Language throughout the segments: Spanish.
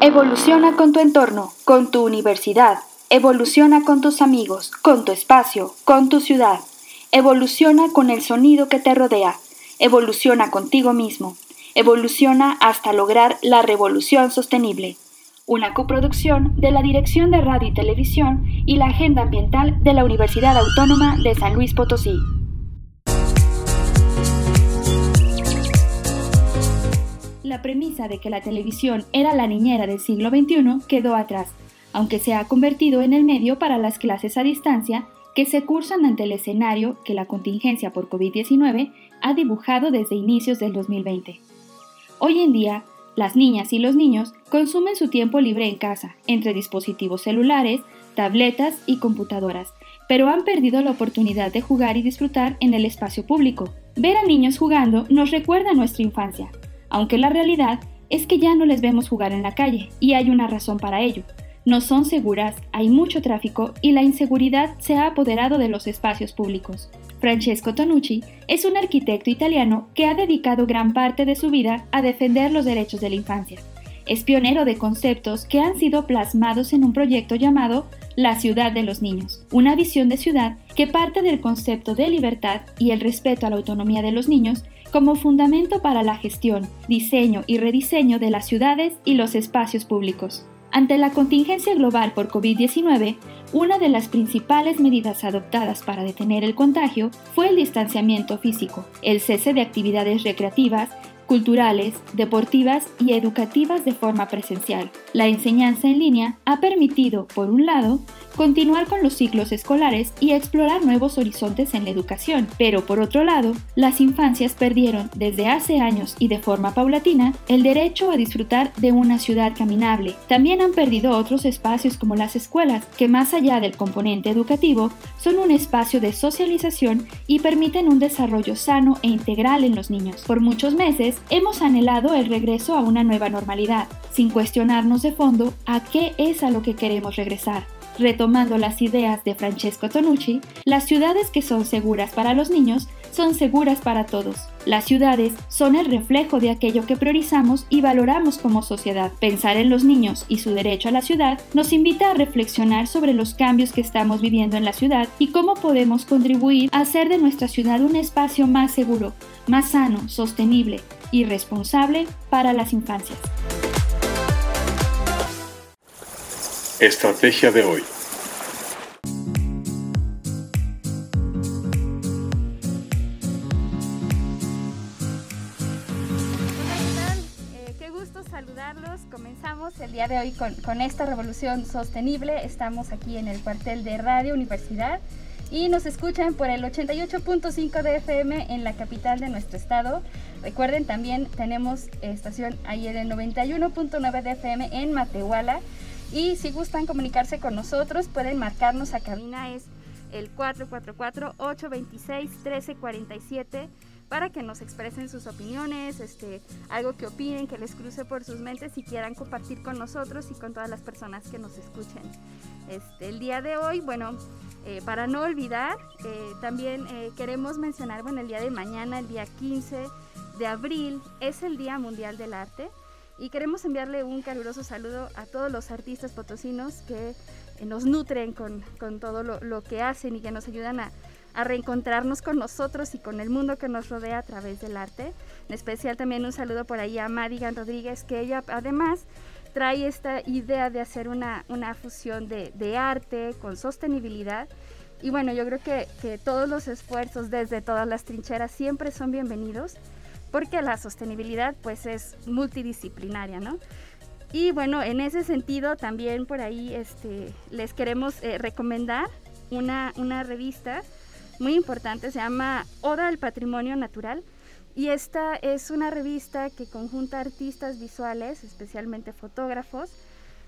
Evoluciona con tu entorno, con tu universidad. Evoluciona con tus amigos, con tu espacio, con tu ciudad. Evoluciona con el sonido que te rodea. Evoluciona contigo mismo. Evoluciona hasta lograr la revolución sostenible. Una coproducción de la Dirección de Radio y Televisión y la Agenda Ambiental de la Universidad Autónoma de San Luis Potosí. La premisa de que la televisión era la niñera del siglo XXI quedó atrás, aunque se ha convertido en el medio para las clases a distancia que se cursan ante el escenario que la contingencia por COVID-19 ha dibujado desde inicios del 2020. Hoy en día, las niñas y los niños consumen su tiempo libre en casa, entre dispositivos celulares, tabletas y computadoras, pero han perdido la oportunidad de jugar y disfrutar en el espacio público. Ver a niños jugando nos recuerda nuestra infancia, aunque la realidad es que ya no les vemos jugar en la calle, y hay una razón para ello. No son seguras, hay mucho tráfico y la inseguridad se ha apoderado de los espacios públicos. Francesco Tonucci es un arquitecto italiano que ha dedicado gran parte de su vida a defender los derechos de la infancia. Es pionero de conceptos que han sido plasmados en un proyecto llamado La ciudad de los niños, una visión de ciudad que parte del concepto de libertad y el respeto a la autonomía de los niños como fundamento para la gestión, diseño y rediseño de las ciudades y los espacios públicos. Ante la contingencia global por COVID-19, una de las principales medidas adoptadas para detener el contagio fue el distanciamiento físico, el cese de actividades recreativas culturales, deportivas y educativas de forma presencial. La enseñanza en línea ha permitido, por un lado, continuar con los ciclos escolares y explorar nuevos horizontes en la educación, pero por otro lado, las infancias perdieron desde hace años y de forma paulatina el derecho a disfrutar de una ciudad caminable. También han perdido otros espacios como las escuelas, que más allá del componente educativo, son un espacio de socialización y permiten un desarrollo sano e integral en los niños. Por muchos meses, hemos anhelado el regreso a una nueva normalidad, sin cuestionarnos de fondo a qué es a lo que queremos regresar. Retomando las ideas de Francesco Tonucci, las ciudades que son seguras para los niños son seguras para todos. Las ciudades son el reflejo de aquello que priorizamos y valoramos como sociedad. Pensar en los niños y su derecho a la ciudad nos invita a reflexionar sobre los cambios que estamos viviendo en la ciudad y cómo podemos contribuir a hacer de nuestra ciudad un espacio más seguro, más sano, sostenible y responsable para las infancias. Estrategia de hoy. El día de hoy con, esta revolución sostenible. Estamos aquí en el cuartel de Radio Universidad y nos escuchan por el 88.5 de FM en la capital de nuestro estado. Recuerden también tenemos estación ahí en el 91.9 de FM en Matehuala. Y si gustan comunicarse con nosotros, pueden marcarnos a cabina, es el 444-826-1347 para que nos expresen sus opiniones, este, algo que opinen, que les cruce por sus mentes y quieran compartir con nosotros y con todas las personas que nos escuchen. Este, el día de hoy, bueno, eh, para no olvidar, eh, también eh, queremos mencionar, bueno, el día de mañana, el día 15 de abril, es el Día Mundial del Arte y queremos enviarle un caluroso saludo a todos los artistas potosinos que eh, nos nutren con, con todo lo, lo, que hacen y que nos ayudan a, a, reencontrarnos con nosotros y con el mundo que nos rodea a través del arte. En especial también un saludo por ahí a Madigan Rodríguez, que ella además trae esta idea de hacer una, una fusión de, arte con sostenibilidad. Y bueno, yo creo que, que todos los esfuerzos desde todas las trincheras siempre son bienvenidos porque la sostenibilidad pues es multidisciplinaria, ¿no? Y bueno, en ese sentido también por ahí este, les queremos eh, recomendar una, una revista muy importante, se llama Oda al Patrimonio Natural. Y esta es una revista que conjunta artistas visuales, especialmente fotógrafos,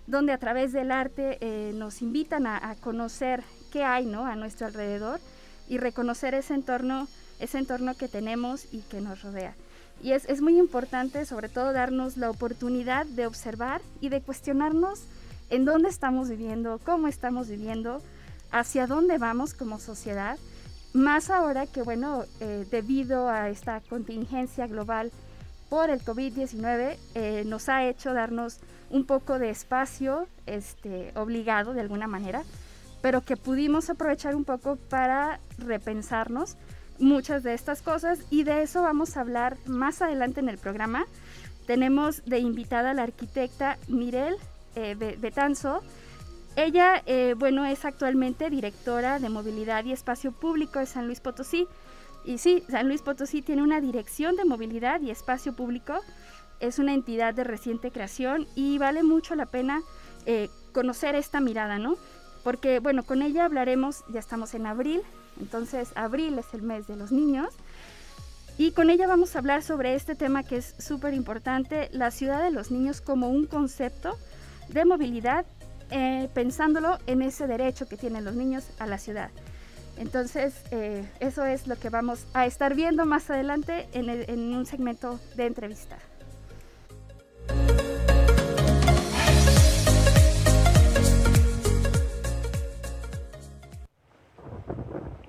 donde a través del arte eh, nos invitan a, a, conocer qué hay ¿no? a nuestro alrededor y reconocer ese entorno, ese entorno que tenemos y que nos rodea. Y es, es, muy importante sobre todo darnos la oportunidad de observar y de cuestionarnos en dónde estamos viviendo, cómo estamos viviendo, hacia dónde vamos como sociedad, más ahora que, bueno, eh, debido a esta contingencia global por el COVID-19 eh, nos ha hecho darnos un poco de espacio este, obligado de alguna manera, pero que pudimos aprovechar un poco para repensarnos muchas de estas cosas y de eso vamos a hablar más adelante en el programa. Tenemos de invitada a la arquitecta Mirel eh, Betanzo. Ella, eh, bueno, es actualmente directora de movilidad y espacio público de San Luis Potosí. Y sí, San Luis Potosí tiene una dirección de movilidad y espacio público. Es una entidad de reciente creación y vale mucho la pena eh, conocer esta mirada, ¿no? Porque, bueno, con ella hablaremos, ya estamos en abril, entonces abril es el mes de los niños. Y con ella vamos a hablar sobre este tema que es súper importante, la ciudad de los niños como un concepto de movilidad, eh, pensándolo en ese derecho que tienen los niños a la ciudad. Entonces, eh, eso es lo que vamos a estar viendo más adelante en, un segmento de entrevista.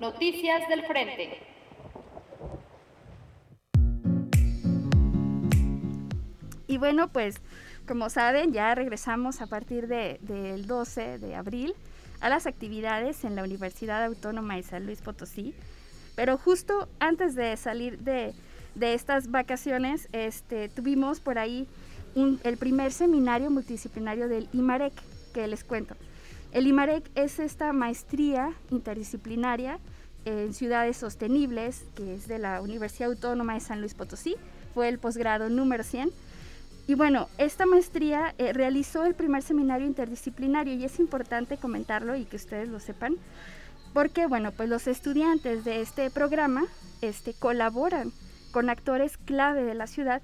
Noticias del Frente. Y bueno, pues como saben, ya regresamos a partir del 12 de abril a las actividades en la Universidad Autónoma de San Luis Potosí. Pero justo antes de salir de, estas vacaciones, este, tuvimos por ahí el primer seminario multidisciplinario del IMAREC, que les cuento. El IMAREC es esta maestría interdisciplinaria en ciudades sostenibles, que es de la Universidad Autónoma de San Luis Potosí. Fue el posgrado número 100 y bueno, esta maestría eh, realizó el primer seminario interdisciplinario y es importante comentarlo y que ustedes lo sepan, porque bueno, pues los estudiantes de este programa este, colaboran con actores clave de la ciudad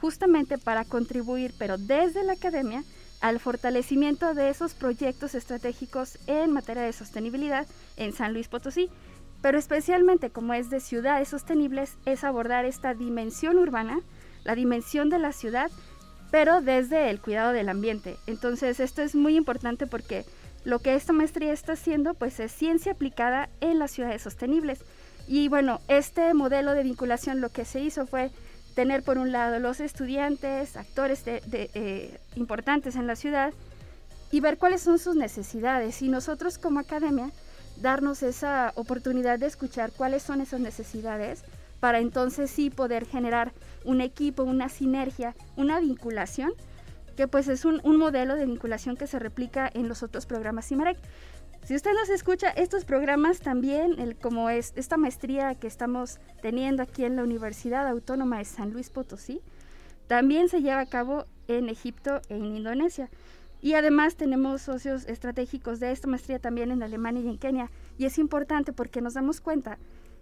justamente para contribuir, pero desde la academia, al fortalecimiento de esos proyectos estratégicos en materia de sostenibilidad en San Luis Potosí. Pero especialmente como es de ciudades sostenibles, es abordar esta dimensión urbana, la dimensión de la ciudad pero desde el cuidado del ambiente. Entonces esto es muy importante porque lo que esta maestría está haciendo pues es ciencia aplicada en las ciudades sostenibles. Y bueno, este modelo de vinculación lo que se hizo fue tener por un lado los estudiantes, actores eh, importantes en la ciudad y ver cuáles son sus necesidades y nosotros como academia darnos esa oportunidad de escuchar cuáles son esas necesidades para entonces sí poder generar un equipo, una sinergia, una vinculación, que pues es un, modelo de vinculación que se replica en los otros programas CIMAREC. Si usted nos escucha, estos programas también, el, como es esta maestría que estamos teniendo aquí en la Universidad Autónoma de San Luis Potosí, también se lleva a cabo en Egipto e en Indonesia. Y además tenemos socios estratégicos de esta maestría también en Alemania y en Kenia. Y es importante porque nos damos cuenta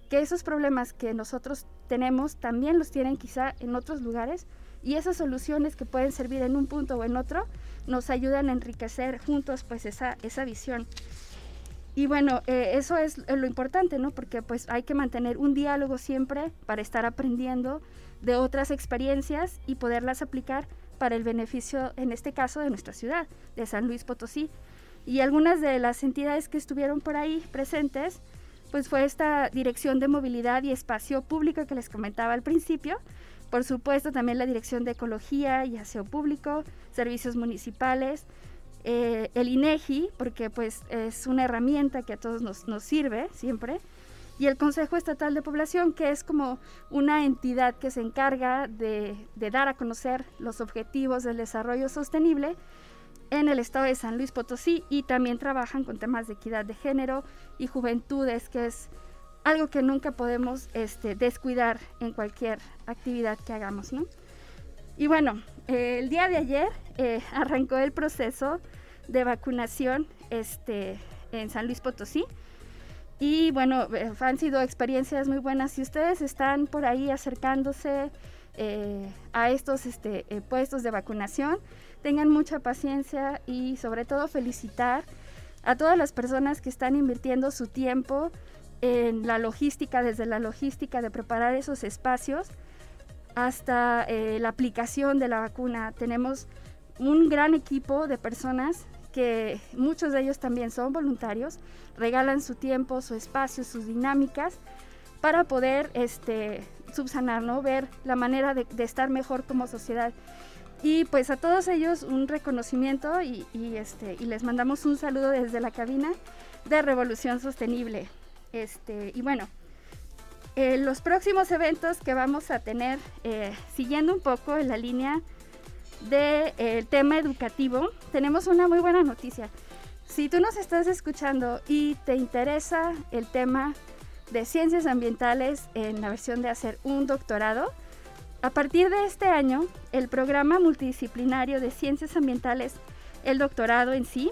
que esos problemas que nosotros tenemos también los tienen quizá en otros lugares y esas soluciones que pueden servir en un punto o en otro nos ayudan a enriquecer juntos pues esa, esa visión. Y bueno, eh, eso es lo importante, ¿no? Porque pues hay que mantener un diálogo siempre para estar aprendiendo de otras experiencias y poderlas aplicar para el beneficio, en este caso, de nuestra ciudad, de San Luis Potosí. Y algunas de las entidades que estuvieron por ahí presentes, pues fue esta Dirección de Movilidad y Espacio Público que les comentaba al principio. Por supuesto, también la Dirección de Ecología y Aseo Público, Servicios Municipales, eh, el INEGI, porque pues es una herramienta que a todos nos, nos sirve siempre, y el Consejo Estatal de Población, que es como una entidad que se encarga de, de dar a conocer los objetivos del desarrollo sostenible en el estado de San Luis Potosí y también trabajan con temas de equidad de género y juventudes, que es algo que nunca podemos este, descuidar en cualquier actividad que hagamos. ¿no? Y bueno, eh, el día de ayer eh, arrancó el proceso de vacunación este, en San Luis Potosí. Y bueno, eh, han sido experiencias muy buenas. Si ustedes están por ahí acercándose a estos este, puestos de vacunación, tengan mucha paciencia y sobre todo felicitar a todas las personas que están invirtiendo su tiempo en la logística, desde la logística de preparar esos espacios hasta eh, la aplicación de la vacuna. Tenemos un gran equipo de personas que muchos de ellos también son voluntarios, regalan su tiempo, su espacio, sus dinámicas para poder este, subsanar, ¿no? Ver la manera de, estar mejor como sociedad. Y pues a todos ellos un reconocimiento y, este, y les mandamos un saludo desde la cabina de Revolución Sostenible. Este, y bueno, eh, los próximos eventos que vamos a tener, eh, siguiendo un poco en la línea del de, tema educativo, tenemos una muy buena noticia. Si tú nos estás escuchando y te interesa el tema de ciencias ambientales en la versión de hacer un doctorado, a partir de este año, el programa multidisciplinario de ciencias ambientales, el doctorado en sí,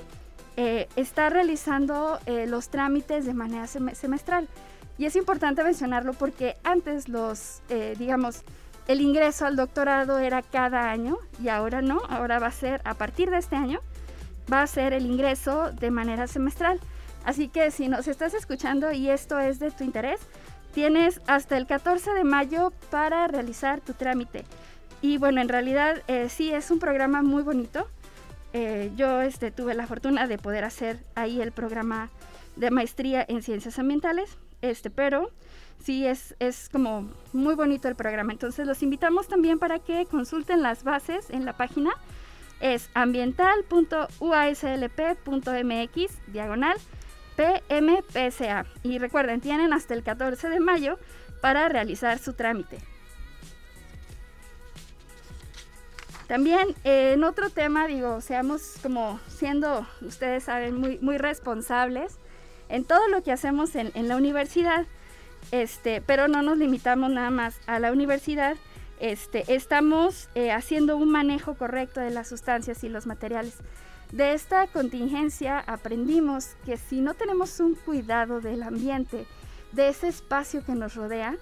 eh, está realizando eh, los trámites de manera semestral. Y es importante mencionarlo porque antes los, eh, digamos, el ingreso al doctorado era cada año y ahora no, ahora va a ser a partir de este año, va a ser el ingreso de manera semestral. Así que si nos estás escuchando y esto es de tu interés, tienes hasta el 14 de mayo para realizar tu trámite. Y bueno, en realidad eh, sí es un programa muy bonito. Eh, yo este, tuve la fortuna de poder hacer ahí el programa de maestría en ciencias ambientales, este, pero sí es, es como muy bonito el programa. Entonces los invitamos también para que consulten las bases en la página. Es ambiental.uaslp.mx diagonal PMPSA. Y recuerden, tienen hasta el 14 de mayo para realizar su trámite. También en otro tema, digo, seamos como siendo, ustedes saben, muy, muy responsables en todo lo que hacemos en, la universidad, este, pero no nos limitamos nada más a la universidad, este, estamos eh, haciendo un manejo correcto de las sustancias y los materiales. De esta contingencia aprendimos que si no tenemos un cuidado del ambiente, de ese espacio que nos rodea,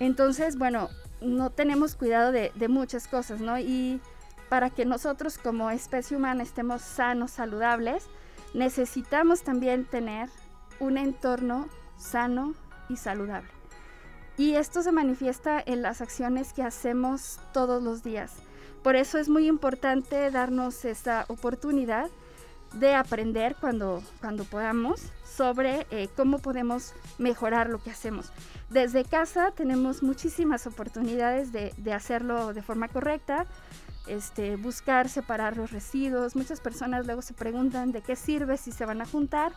entonces, bueno, no tenemos cuidado de, muchas cosas, ¿no? Y para que nosotros como especie humana estemos sanos, saludables, necesitamos también tener un entorno sano y saludable. Y esto se manifiesta en las acciones que hacemos todos los días. Por eso es muy importante darnos esa oportunidad de aprender cuando, cuando podamos sobre eh, cómo podemos mejorar lo que hacemos. Desde casa tenemos muchísimas oportunidades de, hacerlo de forma correcta, este, buscar separar los residuos. Muchas personas luego se preguntan de qué sirve si se van a juntar,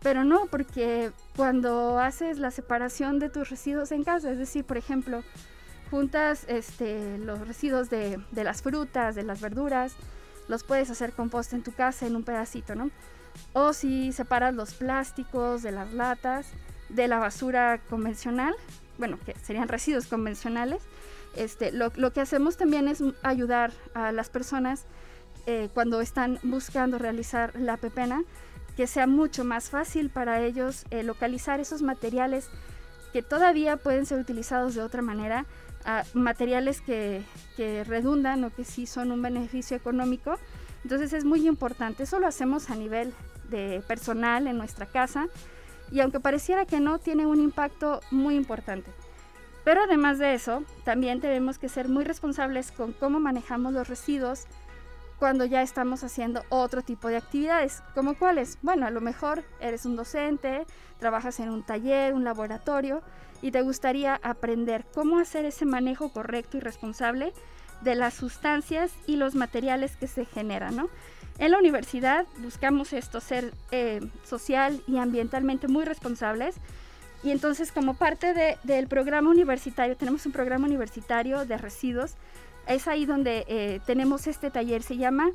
pero no, porque cuando haces la separación de tus residuos en casa, es decir, por ejemplo, juntas este, los residuos de, las frutas, de las verduras, los puedes hacer compost en tu casa en un pedacito, ¿no? O si separas los plásticos de las latas, de la basura convencional, bueno, que serían residuos convencionales, este, lo, que hacemos también es ayudar a las personas eh, cuando están buscando realizar la pepena, que sea mucho más fácil para ellos eh, localizar esos materiales que todavía pueden ser utilizados de otra manera materiales que, redundan o que sí son un beneficio económico. Entonces es muy importante, eso lo hacemos a nivel de personal en nuestra casa y aunque pareciera que no, tiene un impacto muy importante. Pero además de eso, también tenemos que ser muy responsables con cómo manejamos los residuos cuando ya estamos haciendo otro tipo de actividades, como cuáles. Bueno, a lo mejor eres un docente, trabajas en un taller, un laboratorio, y te gustaría aprender cómo hacer ese manejo correcto y responsable de las sustancias y los materiales que se generan, ¿no? En la universidad buscamos esto, ser eh, social y ambientalmente muy responsables. Y entonces como parte del programa universitario, tenemos un programa universitario de residuos, es ahí donde eh, tenemos este taller, se llama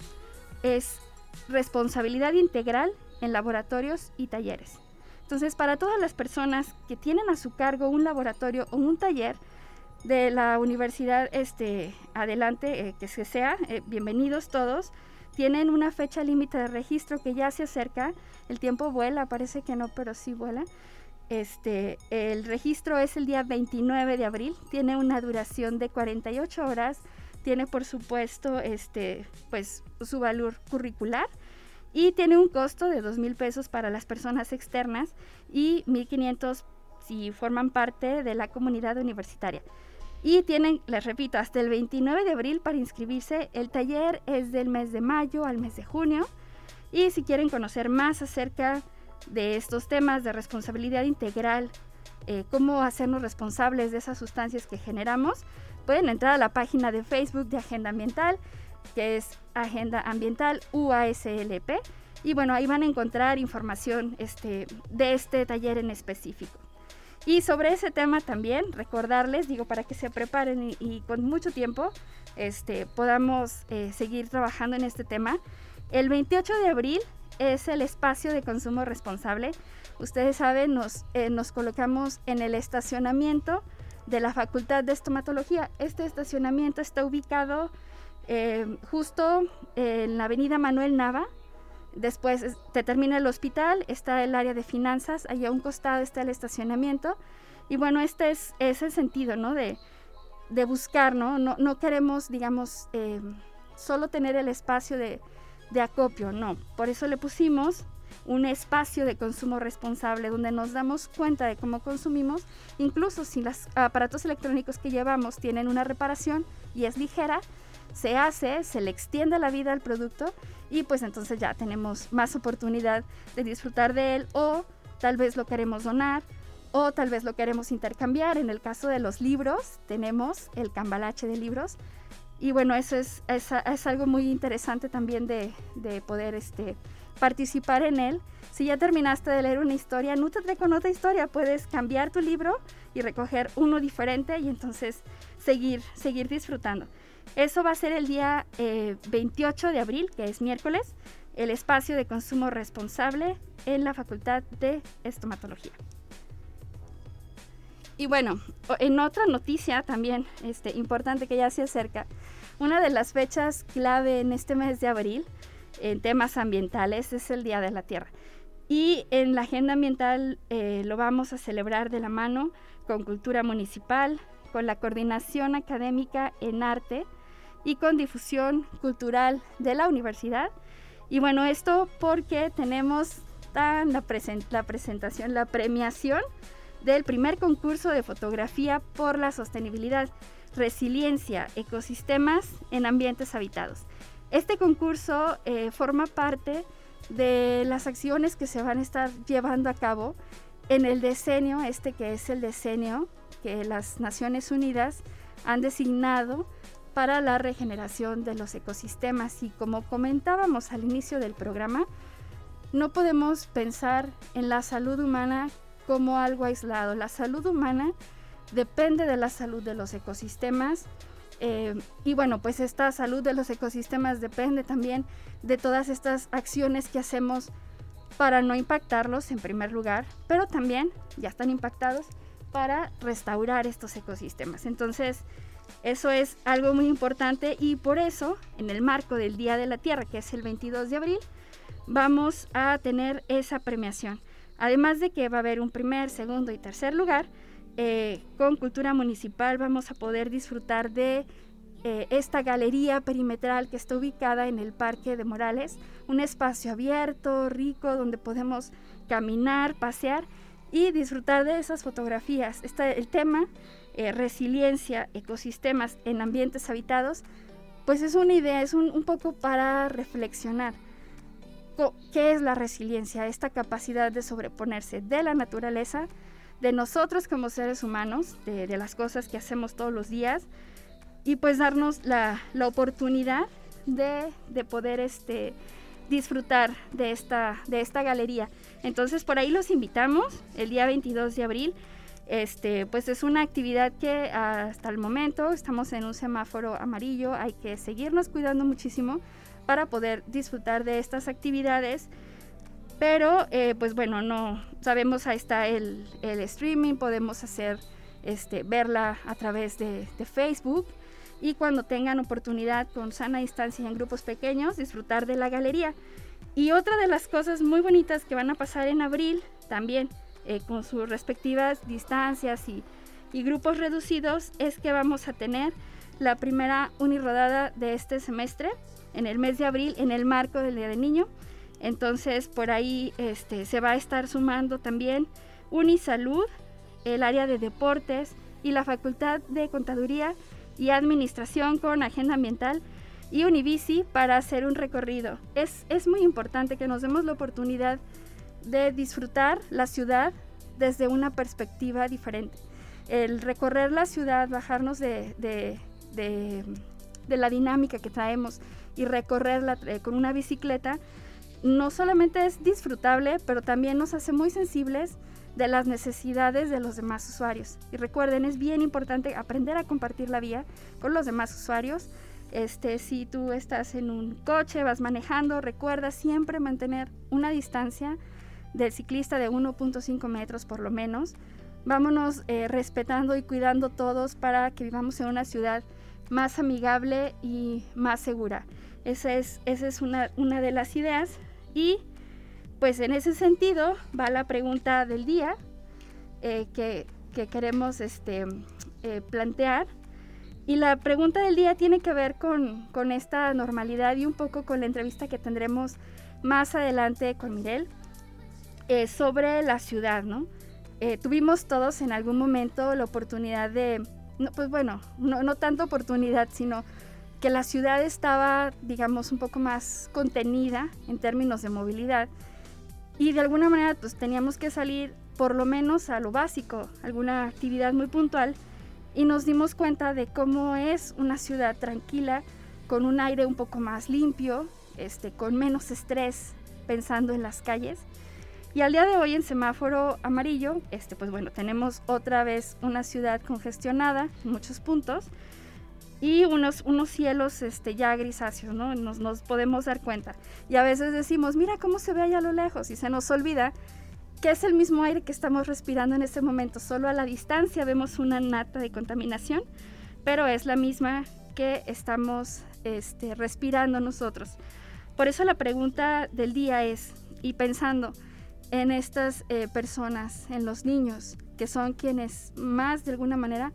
es responsabilidad integral en laboratorios y talleres. Entonces, para todas las personas que tienen a su cargo un laboratorio o un taller de la universidad, este, adelante, eh, que se sea, eh, bienvenidos todos. Tienen una fecha límite de registro que ya se acerca. El tiempo vuela, parece que no, pero sí vuela. Este, el registro es el día 29 de abril, tiene una duración de 48 horas, tiene por supuesto este, pues, su valor curricular y tiene un costo de dos mil pesos para las personas externas y 1.500 si forman parte de la comunidad universitaria. Y tienen, les repito, hasta el 29 de abril para inscribirse. El taller es del mes de mayo al mes de junio. Y si quieren conocer más acerca de estos temas de responsabilidad integral eh, cómo hacernos responsables de esas sustancias que generamos, pueden entrar a la página de Facebook de Agenda Ambiental, que es Agenda Ambiental UASLP. Y bueno, ahí van a encontrar información este, de este taller en específico. Y sobre ese tema también, recordarles, digo, para que se preparen y, con mucho tiempo este, podamos eh, seguir trabajando en este tema. El 28 de abril es el espacio de consumo responsable. Ustedes saben, nos, eh, nos colocamos en el estacionamiento de la Facultad de Estomatología. Este estacionamiento está ubicado eh, justo en la avenida Manuel Nava. Después te termina el hospital, está el área de finanzas, allá a un costado está el estacionamiento. Y bueno, este es, es el sentido, ¿no? De, de buscar, ¿no? ¿no? No queremos, digamos, eh, solo tener el espacio de, de acopio, no. Por eso le pusimos un espacio de consumo responsable donde nos damos cuenta de cómo consumimos, incluso si los aparatos electrónicos que llevamos tienen una reparación y es ligera, se hace, se le extiende la vida al producto y pues entonces ya tenemos más oportunidad de disfrutar de él o tal vez lo queremos donar o tal vez lo queremos intercambiar. En el caso de los libros, tenemos el cambalache de libros. Y bueno, eso es, es, algo muy interesante también de, de poder este, participar en él. Si ya terminaste de leer una historia, nútrate con otra historia. Puedes cambiar tu libro y recoger uno diferente y entonces seguir, seguir disfrutando. Eso va a ser el día 28 eh, de abril, que es miércoles, el espacio de consumo responsable en la Facultad de Estomatología. Y bueno, en otra noticia también este, importante que ya se acerca, una de las fechas clave en este mes de abril en temas ambientales es el Día de la Tierra. Y en la agenda ambiental eh, lo vamos a celebrar de la mano con Cultura Municipal, con la Coordinación Académica en Arte y con Difusión Cultural de la Universidad. Y bueno, esto porque tenemos la presentación, la premiación del primer concurso de fotografía por la sostenibilidad, resiliencia, ecosistemas en ambientes habitados. Este concurso eh, forma parte de las acciones que se van a estar llevando a cabo en el decenio, este que es el decenio que las Naciones Unidas han designado para la regeneración de los ecosistemas. Y como comentábamos al inicio del programa, no podemos pensar en la salud humana como algo aislado. La salud humana depende de la salud de los ecosistemas eh, y bueno, pues esta salud de los ecosistemas depende también de todas estas acciones que hacemos para no impactarlos en primer lugar, pero también ya están impactados para restaurar estos ecosistemas. Entonces, eso es algo muy importante y por eso, en el marco del Día de la Tierra, que es el 22 de abril, vamos a tener esa premiación. Además de que va a haber un primer, segundo y tercer lugar, eh, con Cultura Municipal vamos a poder disfrutar de eh, esta galería perimetral que está ubicada en el Parque de Morales, un espacio abierto, rico, donde podemos caminar, pasear y disfrutar de esas fotografías. Está el tema eh, resiliencia, ecosistemas en ambientes habitados, pues es una idea, es un poco para reflexionar. ¿Qué es la resiliencia? Esta capacidad de sobreponerse de la naturaleza de nosotros como seres humanos, de, las cosas que hacemos todos los días y pues darnos la, oportunidad de, poder este, disfrutar de esta, de esta galería. Entonces por ahí los invitamos el día 22 de abril. Este, pues es una actividad que hasta el momento estamos en un semáforo amarillo, hay que seguirnos cuidando muchísimo para poder disfrutar de estas actividades pero, eh, pues bueno, no sabemos, ahí está el, streaming, podemos hacer, este, verla a través de, Facebook y cuando tengan oportunidad con sana distancia en grupos pequeños, disfrutar de la galería. Y otra de las cosas muy bonitas que van a pasar en abril, también eh, con sus respectivas distancias y, y, grupos reducidos, es que vamos a tener la primera unirodada de este semestre en el mes de abril en el marco del Día del Niño. Entonces por ahí este, se va a estar sumando también Unisalud, el área de deportes y la Facultad de Contaduría y Administración con Agenda Ambiental y Univici para hacer un recorrido. Es, es muy importante que nos demos la oportunidad de disfrutar la ciudad desde una perspectiva diferente. El recorrer la ciudad, bajarnos de, de, de, la dinámica que traemos y recorrerla eh, con una bicicleta, no solamente es disfrutable, pero también nos hace muy sensibles de las necesidades de los demás usuarios. Y recuerden, es bien importante aprender a compartir la vía con los demás usuarios. Este, si tú estás en un coche, vas manejando, recuerda siempre mantener una distancia del ciclista de 1.5 metros por lo menos. Vámonos eh, respetando y cuidando todos para que vivamos en una ciudad más amigable y más segura. Esa es, esa es una, una de las ideas. Y pues en ese sentido va la pregunta del día eh, que, que, queremos este, eh, plantear. Y la pregunta del día tiene que ver con, con, esta normalidad y un poco con la entrevista que tendremos más adelante con Mirel eh, sobre la ciudad, ¿no? tuvimos todos en algún momento la oportunidad de, no, pues bueno, no, no tanto oportunidad, sino que la ciudad estaba, digamos, un poco más contenida en términos de movilidad y de alguna manera pues teníamos que salir por lo menos a lo básico, alguna actividad muy puntual y nos dimos cuenta de cómo es una ciudad tranquila, con un aire un poco más limpio, este, con menos estrés pensando en las calles. Y al día de hoy en semáforo amarillo, este, pues bueno, tenemos otra vez una ciudad congestionada en muchos puntos, y unos, unos cielos este, ya grisáceos, ¿no? Nos, nos, podemos dar cuenta. Y a veces decimos, mira cómo se ve allá a lo lejos, y se nos olvida que es el mismo aire que estamos respirando en este momento, solo a la distancia vemos una nata de contaminación, pero es la misma que estamos este, respirando nosotros. Por eso la pregunta del día es, y pensando en estas eh, personas, en los niños, que son quienes más de alguna manera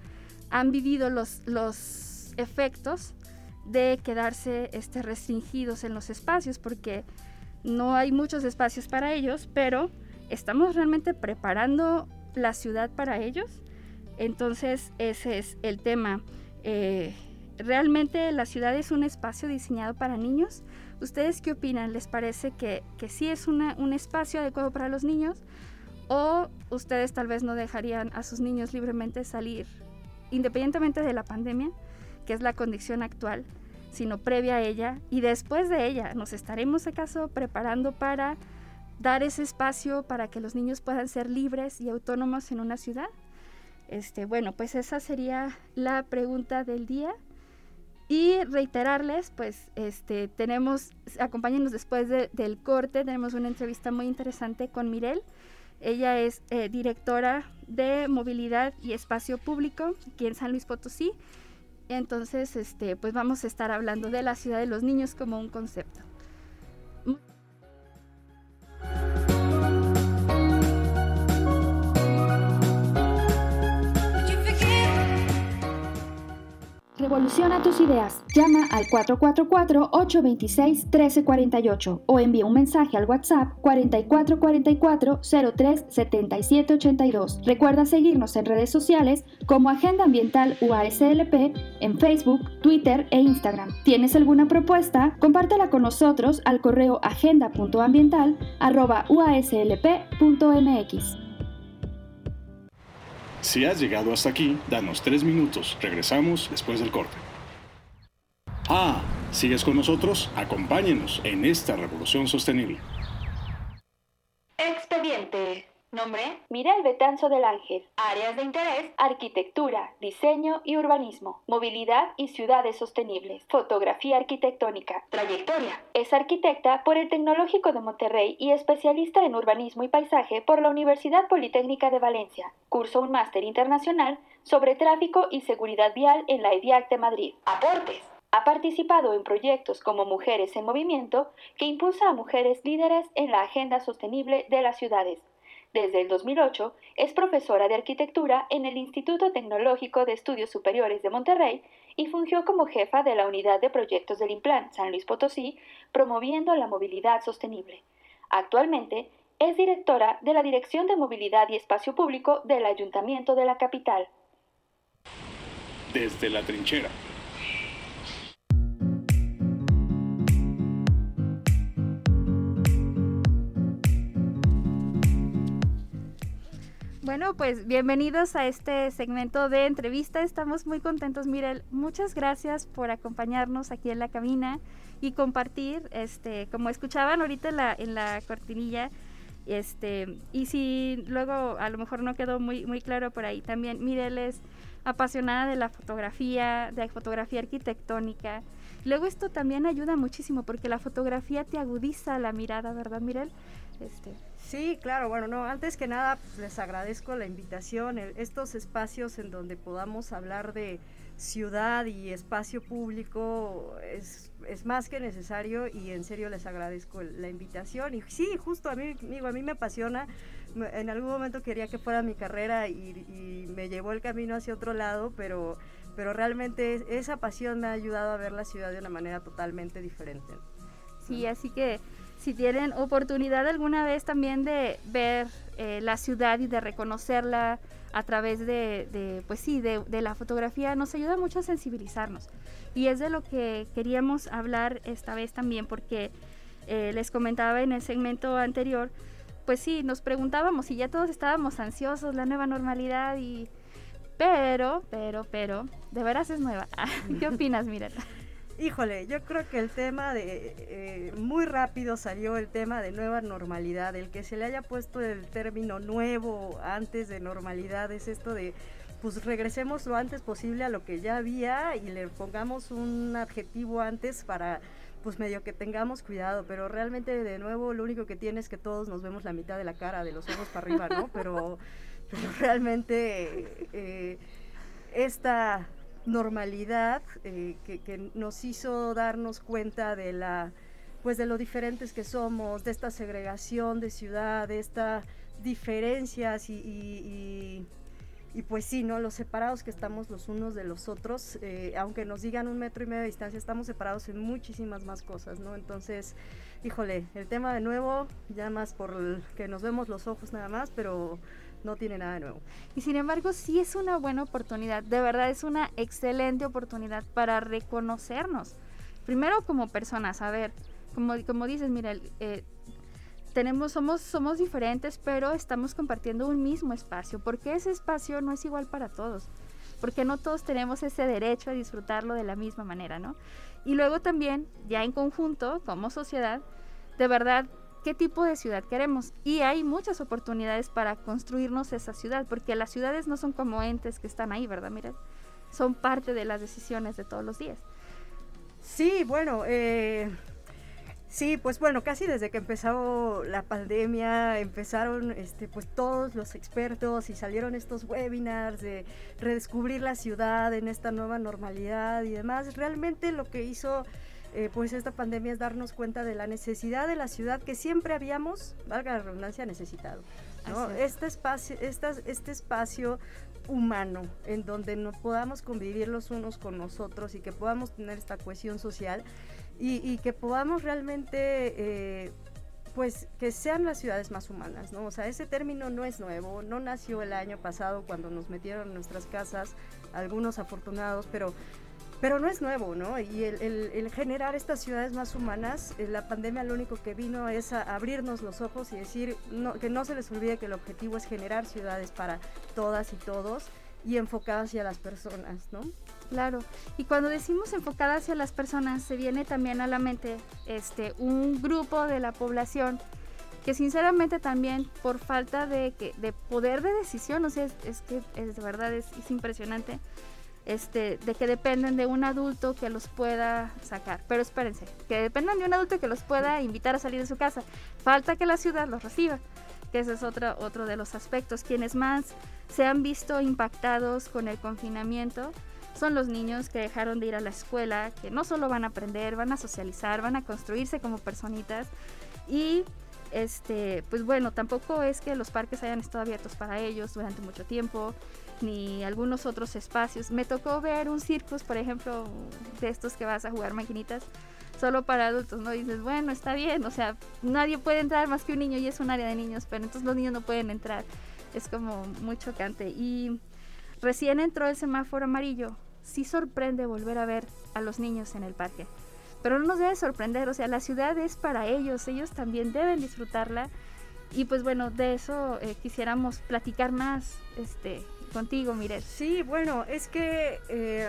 han vivido los, los efectos de quedarse este, restringidos en los espacios, porque no hay muchos espacios para ellos, pero estamos realmente preparando la ciudad para ellos. Entonces ese es el tema. Eh, ¿Realmente la ciudad es un espacio diseñado para niños? ¿Ustedes qué opinan? ¿Les parece que, que sí es un espacio adecuado para los niños? ¿O ustedes tal vez no dejarían a sus niños libremente salir, independientemente de la pandemia? Que es la condición actual, sino previa a ella y después de ella. ¿Nos estaremos acaso preparando para dar ese espacio para que los niños puedan ser libres y autónomos en una ciudad? Este, bueno, pues esa sería la pregunta del día. Y reiterarles, pues, este, tenemos, acompáñenos después del corte, tenemos una entrevista muy interesante con Mirel. Ella es eh, directora de movilidad y espacio público aquí en San Luis Potosí entonces, este, pues vamos a estar hablando de la ciudad de los niños como un concepto. Revoluciona tus ideas. Llama al 444-826-1348 o envía un mensaje al WhatsApp 4444-037782. Recuerda seguirnos en redes sociales como Agenda Ambiental UASLP en Facebook, Twitter e Instagram. ¿Tienes alguna propuesta? Compártela con nosotros al correo agenda.ambiental.uaslp.mx. Si has llegado hasta aquí, danos tres minutos. Regresamos después del corte. Ah, ¿sigues con nosotros? Acompáñenos en esta revolución sostenible. Expediente. Nombre, Mirel Betanzo del Ángel. Áreas de interés, arquitectura, diseño y urbanismo, movilidad y ciudades sostenibles, fotografía arquitectónica. Trayectoria. Es arquitecta por el Tecnológico de Monterrey y especialista en urbanismo y paisaje por la Universidad Politécnica de Valencia. Curso un máster internacional sobre tráfico y seguridad vial en la EDIAC de Madrid. Aportes. Ha participado en proyectos como Mujeres en Movimiento, que impulsa a mujeres líderes en la agenda sostenible de las ciudades desde el 2008 es profesora de arquitectura en el Instituto Tecnológico de Estudios Superiores de Monterrey y fungió como jefa de la unidad de proyectos del Implan San Luis Potosí, promoviendo la movilidad sostenible. Actualmente es directora de la Dirección de Movilidad y Espacio Público del Ayuntamiento de la capital. Desde la trinchera. Bueno, pues bienvenidos a este segmento de entrevista. Estamos muy contentos, Mirel. Muchas gracias por acompañarnos aquí en la cabina y compartir, este, como escuchaban ahorita en la, en la cortinilla, este, y si luego a lo mejor no quedó muy, muy claro por ahí, también Mirel es apasionada de la fotografía, de fotografía arquitectónica. Luego esto también ayuda muchísimo porque la fotografía te agudiza la mirada, ¿verdad, Mirel? Este. Sí, claro, bueno, no, antes que nada pues, les agradezco la invitación, estos espacios en donde podamos hablar de ciudad y espacio público es, es, más que necesario y en serio les agradezco la invitación y sí, justo a mí, digo, a mí me apasiona, en algún momento quería que fuera mi carrera y, y me llevó el camino hacia otro lado, pero, pero realmente esa pasión me ha ayudado a ver la ciudad de una manera totalmente diferente. Sí, así que si tienen oportunidad alguna vez también de ver eh, la ciudad y de reconocerla a través de, pues sí, de, la fotografía, nos ayuda mucho a sensibilizarnos. Y es de lo que queríamos hablar esta vez también, porque eh, les comentaba en el segmento anterior, pues sí, nos preguntábamos si ya todos estábamos ansiosos, la nueva normalidad y... Pero, pero, pero, de veras es nueva. ¿Qué opinas, Mirela? Híjole, yo creo que el tema de, eh, muy rápido salió el tema de nueva normalidad, el que se le haya puesto el término nuevo antes de normalidad es esto de, pues regresemos lo antes posible a lo que ya había y le pongamos un adjetivo antes para pues medio que tengamos cuidado, pero realmente de nuevo lo único que tiene es que todos nos vemos la mitad de la cara, de los ojos para arriba, ¿no? Pero, realmente eh, esta normalidad eh, que, nos hizo darnos cuenta de la pues de lo diferentes que somos, de esta segregación de ciudad, de estas diferencias y, y, pues sí, ¿no? Los separados que estamos los unos de los otros, eh, aunque nos digan un metro y medio de distancia, estamos separados en muchísimas más cosas, ¿no? Entonces, híjole, el tema de nuevo, ya más por que nos vemos los ojos nada más, pero no tiene nada nuevo. Y sin embargo, sí es una buena oportunidad, de verdad es una excelente oportunidad para reconocernos. Primero como personas, a ver, como, como dices, mira, eh, tenemos, somos, somos diferentes, pero estamos compartiendo un mismo espacio. porque ese espacio no es igual para todos? Porque no todos tenemos ese derecho a disfrutarlo de la misma manera, ¿no? Y luego también, ya en conjunto, como sociedad, de verdad qué tipo de ciudad queremos. Y hay muchas oportunidades para construirnos esa ciudad, porque las ciudades no son como entes que están ahí, ¿verdad? Mira, son parte de las decisiones de todos los días. Sí, bueno, eh, sí, pues bueno, casi desde que empezó la pandemia empezaron este, pues todos los expertos y salieron estos webinars de redescubrir la ciudad en esta nueva normalidad y demás. Realmente lo que hizo eh, pues esta pandemia es darnos cuenta de la necesidad de la ciudad que siempre habíamos, valga la redundancia, necesitado. Este espacio, este espacio humano en donde nos podamos convivir los unos con nosotros y que podamos tener esta cohesión social y, que podamos realmente eh, pues que sean las ciudades más humanas, ¿no? O sea, ese término no es nuevo, no nació el año pasado cuando nos metieron en nuestras casas, algunos afortunados, pero pero no es nuevo, ¿no? Y el, generar estas ciudades más humanas, eh, la pandemia lo único que vino es a abrirnos los ojos y decir que no se les olvide que el objetivo es generar ciudades para todas y todos y enfocadas hacia las personas, ¿no? Claro, y cuando decimos enfocadas hacia las personas, se viene también a la mente este, un grupo de la población que sinceramente también por falta de, de poder de decisión, o sea, es, que es, de verdad es impresionante, este, de que dependen de un adulto que los pueda sacar. Pero espérense, que dependan de un adulto que los pueda invitar a salir de su casa. Falta que la ciudad los reciba, que ese es otro, otro de los aspectos. Quienes más se han visto impactados con el confinamiento son los niños que dejaron de ir a la escuela, que no solo van a aprender, van a socializar, van a construirse como personitas y este, pues bueno, tampoco es que los parques hayan estado abiertos para ellos durante mucho tiempo ni algunos otros espacios. Me tocó ver un circus, por ejemplo, de estos que vas a jugar maquinitas, solo para adultos, ¿no? dices, bueno, está bien, o sea, nadie puede entrar más que un niño y es un área de niños, pero entonces los niños no pueden entrar. Es como muy chocante. Y recién entró el semáforo amarillo. Sí sorprende volver a ver a los niños en el parque. Pero no nos debe sorprender, o sea, la ciudad es para ellos, ellos también deben disfrutarla y pues bueno, de eso eh, quisiéramos platicar más este, contigo, Miret. Sí, bueno, es que... Eh,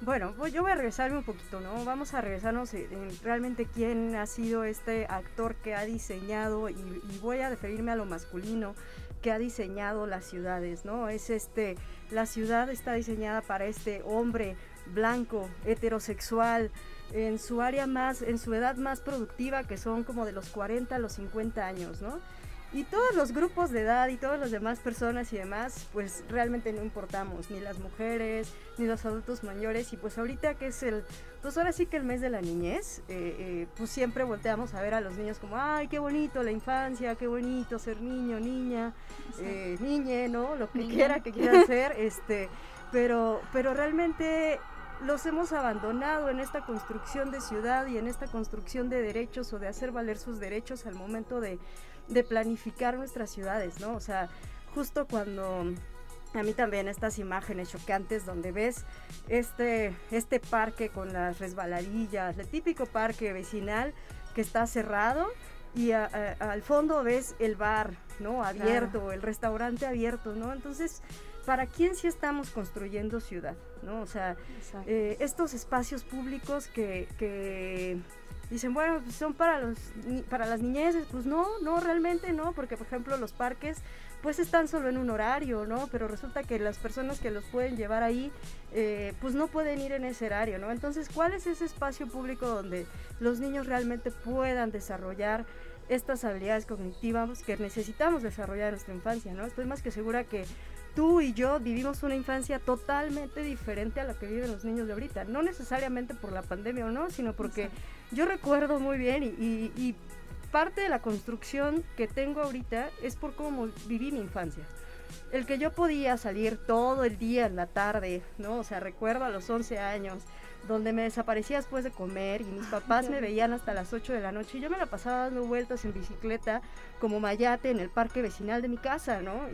bueno, pues yo voy a regresarme un poquito, ¿no? Vamos a regresarnos en, realmente quién ha sido este actor que ha diseñado, y, y, voy a referirme a lo masculino, que ha diseñado las ciudades, ¿no? Es este, la ciudad está diseñada para este hombre blanco, heterosexual, en su área más, en su edad más productiva, que son como de los 40 a los 50 años, ¿no? Y todos los grupos de edad y todas las demás personas y demás, pues realmente no importamos, ni las mujeres, ni los adultos mayores. Y pues ahorita que es el, pues ahora sí que el mes de la niñez, eh, eh, pues siempre volteamos a ver a los niños como, ay, qué bonito la infancia, qué bonito ser niño, niña, eh, niñe, ¿no? Lo que quiera que quieran ser, este, pero, pero realmente los hemos abandonado en esta construcción de ciudad y en esta construcción de derechos o de hacer valer sus derechos al momento de, planificar nuestras ciudades, ¿no? O sea, justo cuando a mí también estas imágenes chocantes donde ves este, este parque con las resbaladillas, el típico parque vecinal que está cerrado y al fondo ves el bar, ¿no? Abierto, el restaurante abierto, ¿no? Entonces, ¿para quién sí estamos construyendo ciudad? ¿no? O sea, eh, estos espacios públicos que, dicen, bueno, pues son para, los, para las niñeces, pues no, no, realmente no, porque por ejemplo los parques pues están solo en un horario, ¿no? Pero resulta que las personas que los pueden llevar ahí, eh, pues no pueden ir en ese horario, ¿no? Entonces, ¿cuál es ese espacio público donde los niños realmente puedan desarrollar estas habilidades cognitivas que necesitamos desarrollar en nuestra infancia, ¿no? Estoy más que segura que tú y yo vivimos una infancia totalmente diferente a la que viven los niños de ahorita. No necesariamente por la pandemia o no, sino porque yo recuerdo muy bien y, parte de la construcción que tengo ahorita es por cómo viví mi infancia. El que yo podía salir todo el día en la tarde, ¿no? O sea, recuerdo a los 11 años, donde me desaparecía después de comer y mis papás me veían hasta las 8 de la noche y yo me la pasaba dando vueltas en bicicleta como mayate en el parque vecinal de mi casa, ¿no?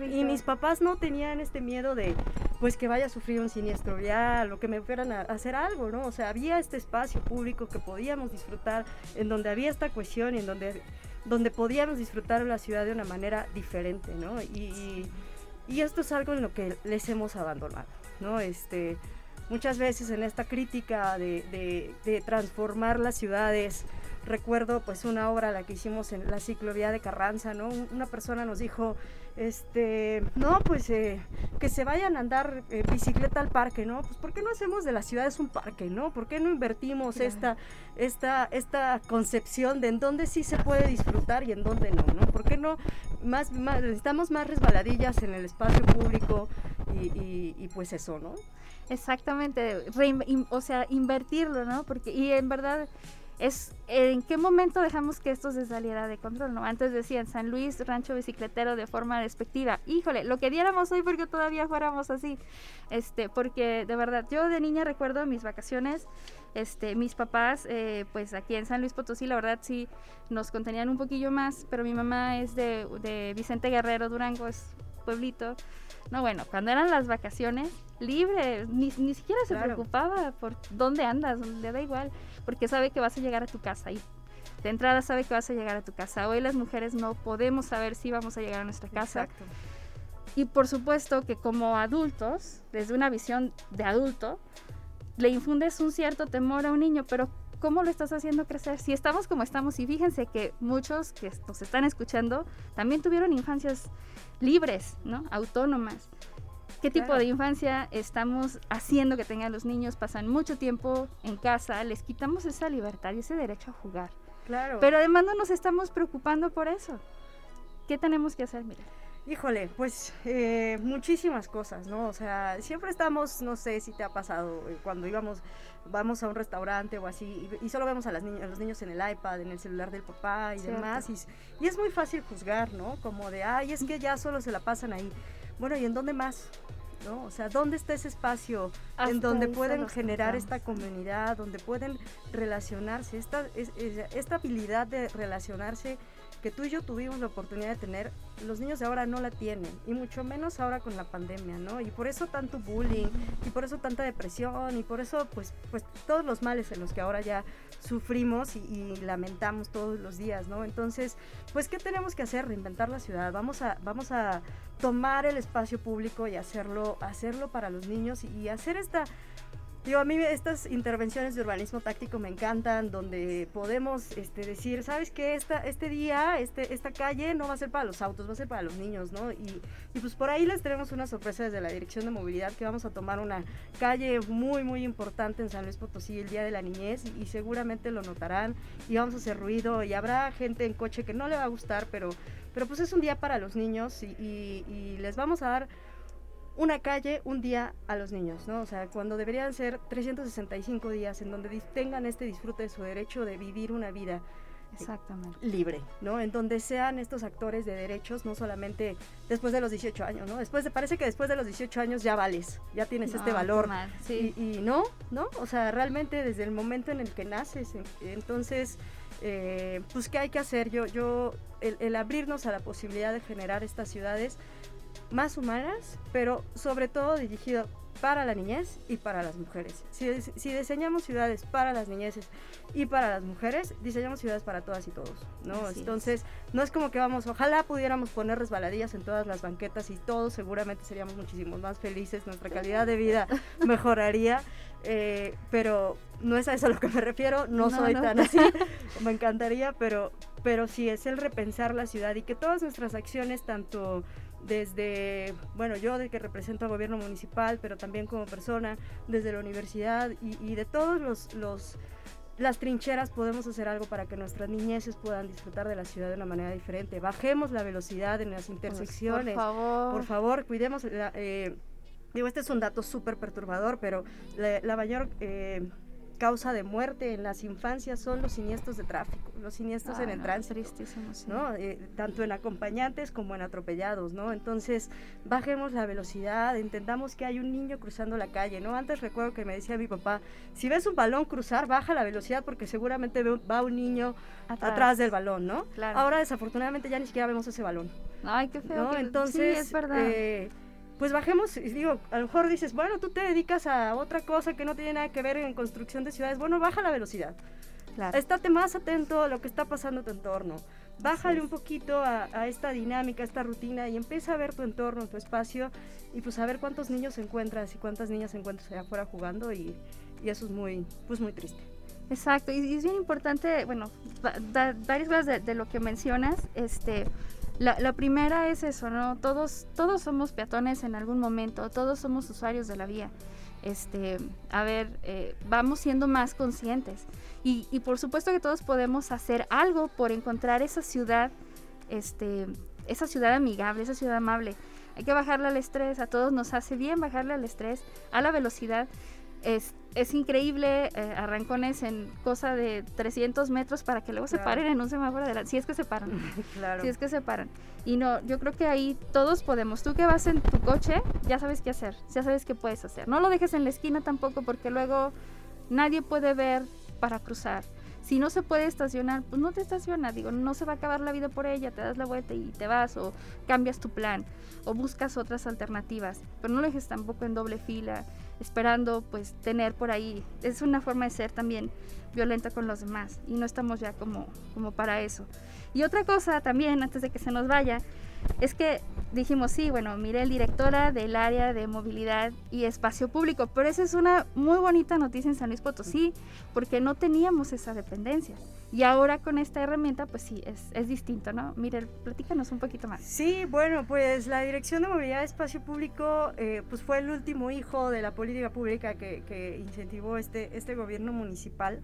Y mis papás no tenían este miedo de, pues, que vaya a sufrir un siniestro vial o que me fueran a hacer algo, ¿no? O sea, había este espacio público que podíamos disfrutar, en donde había esta cohesión y en donde, donde podíamos disfrutar la ciudad de una manera diferente, ¿no? Y, y esto es algo en lo que les hemos abandonado, ¿no? Este, muchas veces en esta crítica de, de, de transformar las ciudades, recuerdo pues una obra la que hicimos en la ciclovía de Carranza, ¿no? Una persona nos dijo, este, no, pues eh, que se vayan a andar eh, bicicleta al parque, ¿no? Pues ¿por qué no hacemos de las ciudades un parque, ¿no? ¿Por qué no invertimos esta, esta, esta concepción de en dónde sí se puede disfrutar y en dónde no, ¿no? ¿Por qué no más, necesitamos más resbaladillas en el espacio público y, y, pues eso, ¿no? Exactamente, o sea, invertirlo, ¿no? Porque, y en verdad es en qué momento dejamos que esto se saliera de control, ¿no? Antes decían San Luis, rancho bicicletero de forma despectiva. Híjole, lo que diéramos hoy porque todavía fuéramos así. Este, porque de verdad, yo de niña recuerdo mis vacaciones, este, mis papás, eh, pues aquí en San Luis Potosí, la verdad sí nos contenían un poquillo más, pero mi mamá es de, de Vicente Guerrero, Durango, es pueblito. No, bueno, cuando eran las vacaciones, libre, ni, ni siquiera se preocupaba por dónde andas, le da igual porque sabe que vas a llegar a tu casa y de entrada sabe que vas a llegar a tu casa. Hoy las mujeres no podemos saber si vamos a llegar a nuestra casa. Exacto. Y por supuesto que como adultos, desde una visión de adulto, le infundes un cierto temor a un niño, pero ¿cómo lo estás haciendo crecer? Si estamos como estamos, y fíjense que muchos que nos están escuchando también tuvieron infancias libres, ¿no? Autónomas qué tipo de infancia estamos haciendo que tengan los niños, pasan mucho tiempo en casa, les quitamos esa libertad y ese derecho a jugar. Claro. Pero además no nos estamos preocupando por eso. ¿Qué tenemos que hacer, mira? Híjole, pues eh, muchísimas cosas, ¿no? O sea, siempre estamos, no sé si te ha pasado, eh, cuando íbamos, vamos a un restaurante o así, y, solo vemos a, las a, los niños en el iPad, en el celular del papá y demás, y, y, es muy fácil juzgar, ¿no? Como de, ay, es que ya solo se la pasan ahí. Bueno, ¿y en dónde más? ¿No? O sea, ¿dónde está ese espacio en donde pueden generar esta comunidad, donde pueden relacionarse, esta, esta habilidad de relacionarse que tú y yo tuvimos la oportunidad de tener, los niños de ahora no la tienen, y mucho menos ahora con la pandemia, ¿no? Y por eso tanto bullying, y por eso tanta depresión, y por eso pues, pues todos los males en los que ahora ya sufrimos y, lamentamos todos los días, ¿no? Entonces, pues, ¿qué tenemos que hacer? Reinventar la ciudad, vamos a, vamos a tomar el espacio público y hacerlo, hacerlo para los niños y hacer esta Digo, a mí estas intervenciones de urbanismo táctico me encantan, donde podemos este, decir, ¿sabes qué? Esta, este día, este, esta calle no va a ser para los autos, va a ser para los niños, ¿no? Y, y pues por ahí les tenemos una sorpresa desde la Dirección de Movilidad, que vamos a tomar una calle muy, muy importante en San Luis Potosí, el Día de la Niñez, y, seguramente lo notarán, y vamos a hacer ruido, y habrá gente en coche que no le va a gustar, pero, pero pues es un día para los niños, y, y les vamos a dar una calle, un día a los niños, ¿no? O sea, cuando deberían ser 365 días en donde tengan este disfrute de su derecho de vivir una vida Exactamente. libre, ¿no? En donde sean estos actores de derechos, no solamente después de los 18 años, ¿no? Después de, parece que después de los 18 años ya vales, ya tienes este valor. sí. y, no, ¿no? O sea, realmente desde el momento en el que naces, entonces, eh, pues, ¿qué hay que hacer? Yo, yo, el, el abrirnos a la posibilidad de generar estas ciudades, más humanas, pero sobre todo dirigido para la niñez y para las mujeres. Si, diseñamos ciudades para las niñeces y para las mujeres, diseñamos ciudades para todas y todos, ¿no? Entonces, no es como que vamos, ojalá pudiéramos poner resbaladillas en todas las banquetas y todos seguramente seríamos muchísimo más felices, nuestra calidad de vida mejoraría, eh, pero no es a eso a lo que me refiero, no, soy tan así, me encantaría, pero, pero sí es el repensar la ciudad y que todas nuestras acciones, tanto desde, bueno, yo de que represento al gobierno municipal, pero también como persona, desde la universidad y, de todos los, los, las trincheras podemos hacer algo para que nuestras niñeces puedan disfrutar de la ciudad de una manera diferente. Bajemos la velocidad en las intersecciones. por favor. Por favor, cuidemos. Eh, digo, este es un dato súper perturbador, pero la, mayor... Eh, causa de muerte en las infancias son los siniestros de tráfico, los siniestros en el tránsito, ¿no? Eh, tanto en acompañantes como en atropellados, ¿no? Entonces, bajemos la velocidad, entendamos que hay un niño cruzando la calle, ¿no? Antes recuerdo que me decía mi papá, si ves un balón cruzar, baja la velocidad porque seguramente va un niño atrás, del balón, ¿no? Ahora, desafortunadamente, ya ni siquiera vemos ese balón. Ay, qué feo. Entonces, sí, es verdad. Eh, pues bajemos, y digo, a lo mejor dices, bueno, tú te dedicas a otra cosa que no tiene nada que ver en construcción de ciudades, bueno, baja la velocidad. Claro. Estate más atento a lo que está pasando en tu entorno. Bájale un poquito a, esta dinámica, a esta rutina y empieza a ver tu entorno, tu espacio y pues a ver cuántos niños encuentras y cuántas niñas encuentras allá afuera jugando y, eso es muy, pues muy triste. Exacto, y, es bien importante, bueno, varias cosas de, de, lo que mencionas, este, la, primera es eso, ¿no? Todos, todos somos peatones en algún momento, todos somos usuarios de la vía. Este, a ver, eh, vamos siendo más conscientes. Y, y, por supuesto que todos podemos hacer algo por encontrar esa ciudad, este, esa ciudad amigable, esa ciudad amable. Hay que bajarle al estrés, a todos nos hace bien bajarle al estrés, a la velocidad. Es, es increíble eh, arrancones en cosa de 300 metros para que luego se paren en un semáforo adelante. Si es que se paran. claro. Si es que se paran. Y no, yo creo que ahí todos podemos. Tú que vas en tu coche, ya sabes qué hacer. Ya sabes qué puedes hacer. No lo dejes en la esquina tampoco porque luego nadie puede ver para cruzar. Si no se puede estacionar, pues no te estaciona, digo, no se va a acabar la vida por ella, te das la vuelta y te vas o cambias tu plan o buscas otras alternativas, pero no lo dejes tampoco en doble fila esperando pues tener por ahí. Es una forma de ser también violenta con los demás y no estamos ya como, como para eso. Y otra cosa también, antes de que se nos vaya, es que dijimos, sí, bueno, mire, el directora del área de movilidad y espacio público, pero esa es una muy bonita noticia en San Luis Potosí, porque no teníamos esa dependencia. Y ahora con esta herramienta, pues sí, es, es distinto, ¿no? Mire, platícanos un poquito más. Sí, bueno, pues la Dirección de Movilidad y Espacio Público, eh, pues fue el último hijo de la política pública que, que incentivó este, este gobierno municipal.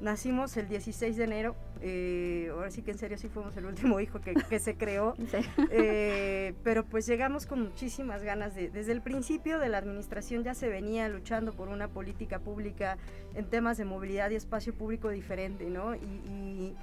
Nacimos el 16 de enero, eh, ahora sí que en serio sí fuimos el último hijo que, que se creó, eh, pero pues llegamos con muchísimas ganas de, desde el principio de la administración ya se venía luchando por una política pública en temas de movilidad y espacio público diferente, ¿no? Y,